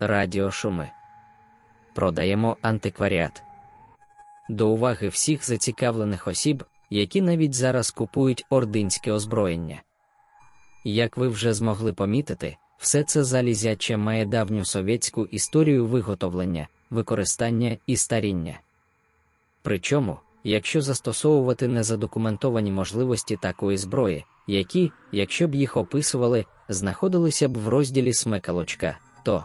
Радіошуми. Продаємо антикваріат. До уваги всіх зацікавлених осіб, які навіть зараз купують ординське озброєння. Як ви вже змогли помітити, все це залізяче має давню совєтську історію виготовлення, використання і старіння. Причому, якщо застосовувати незадокументовані можливості такої зброї, які, якщо б їх описували, знаходилися б в розділі смекалочка, то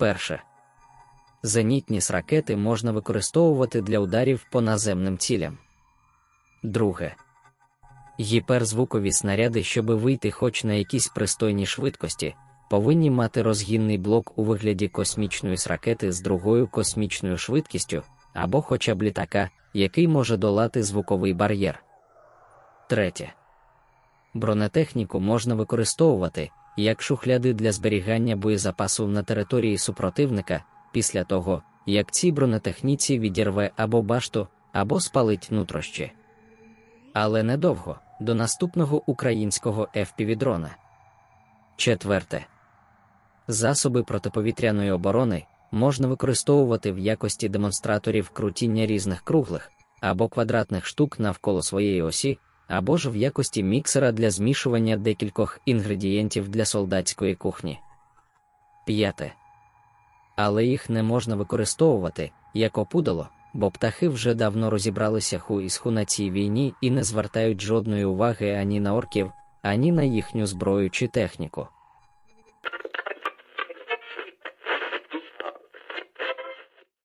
перше. Зенітні ракети можна використовувати для ударів по наземним цілям. Друге. Гіперзвукові снаряди, щоб вийти хоч на якісь пристойні швидкості, повинні мати розгінний блок у вигляді космічної ракети з другою космічною швидкістю або хоча б літака, який може долати звуковий бар'єр. Третє. Бронетехніку можна використовувати як шухляди для зберігання боєзапасу на території супротивника після того, як ці бронетехніці відірве або башту, або спалить нутрощі. Але недовго до наступного українського FPV-дрона. Четверте. Засоби протиповітряної оборони можна використовувати в якості демонстраторів крутіння різних круглих або квадратних штук навколо своєї осі, або ж в якості міксера для змішування декількох інгредієнтів для солдатської кухні. П'яте. Але їх не можна використовувати як опудало, бо птахи вже давно розібралися ху із ху на цій війні і не звертають жодної уваги ані на орків, ані на їхню зброю чи техніку.